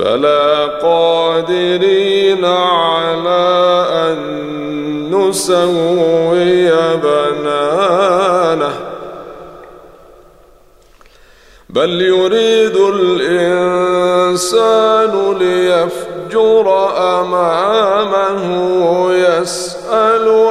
بلى قادرين على أن نسوي بنانه بل يريد الإنسان ليفجر أمامه يسأل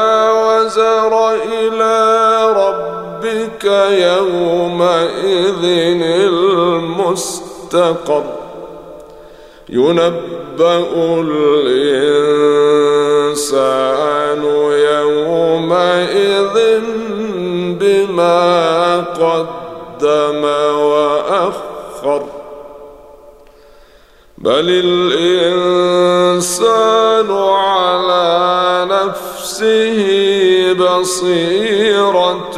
ربك يومئذ المستقر. ينبأ الإنسان يومئذ بما قدم وأخر. بل الإنسان على نفسه بصيرة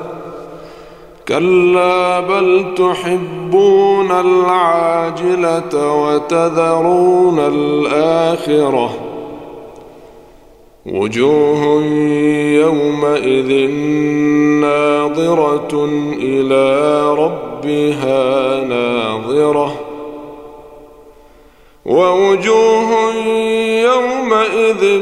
كلا بل تحبون العاجلة وتذرون الآخرة وجوه يومئذ ناظرة إلى ربها ناظرة ووجوه يومئذ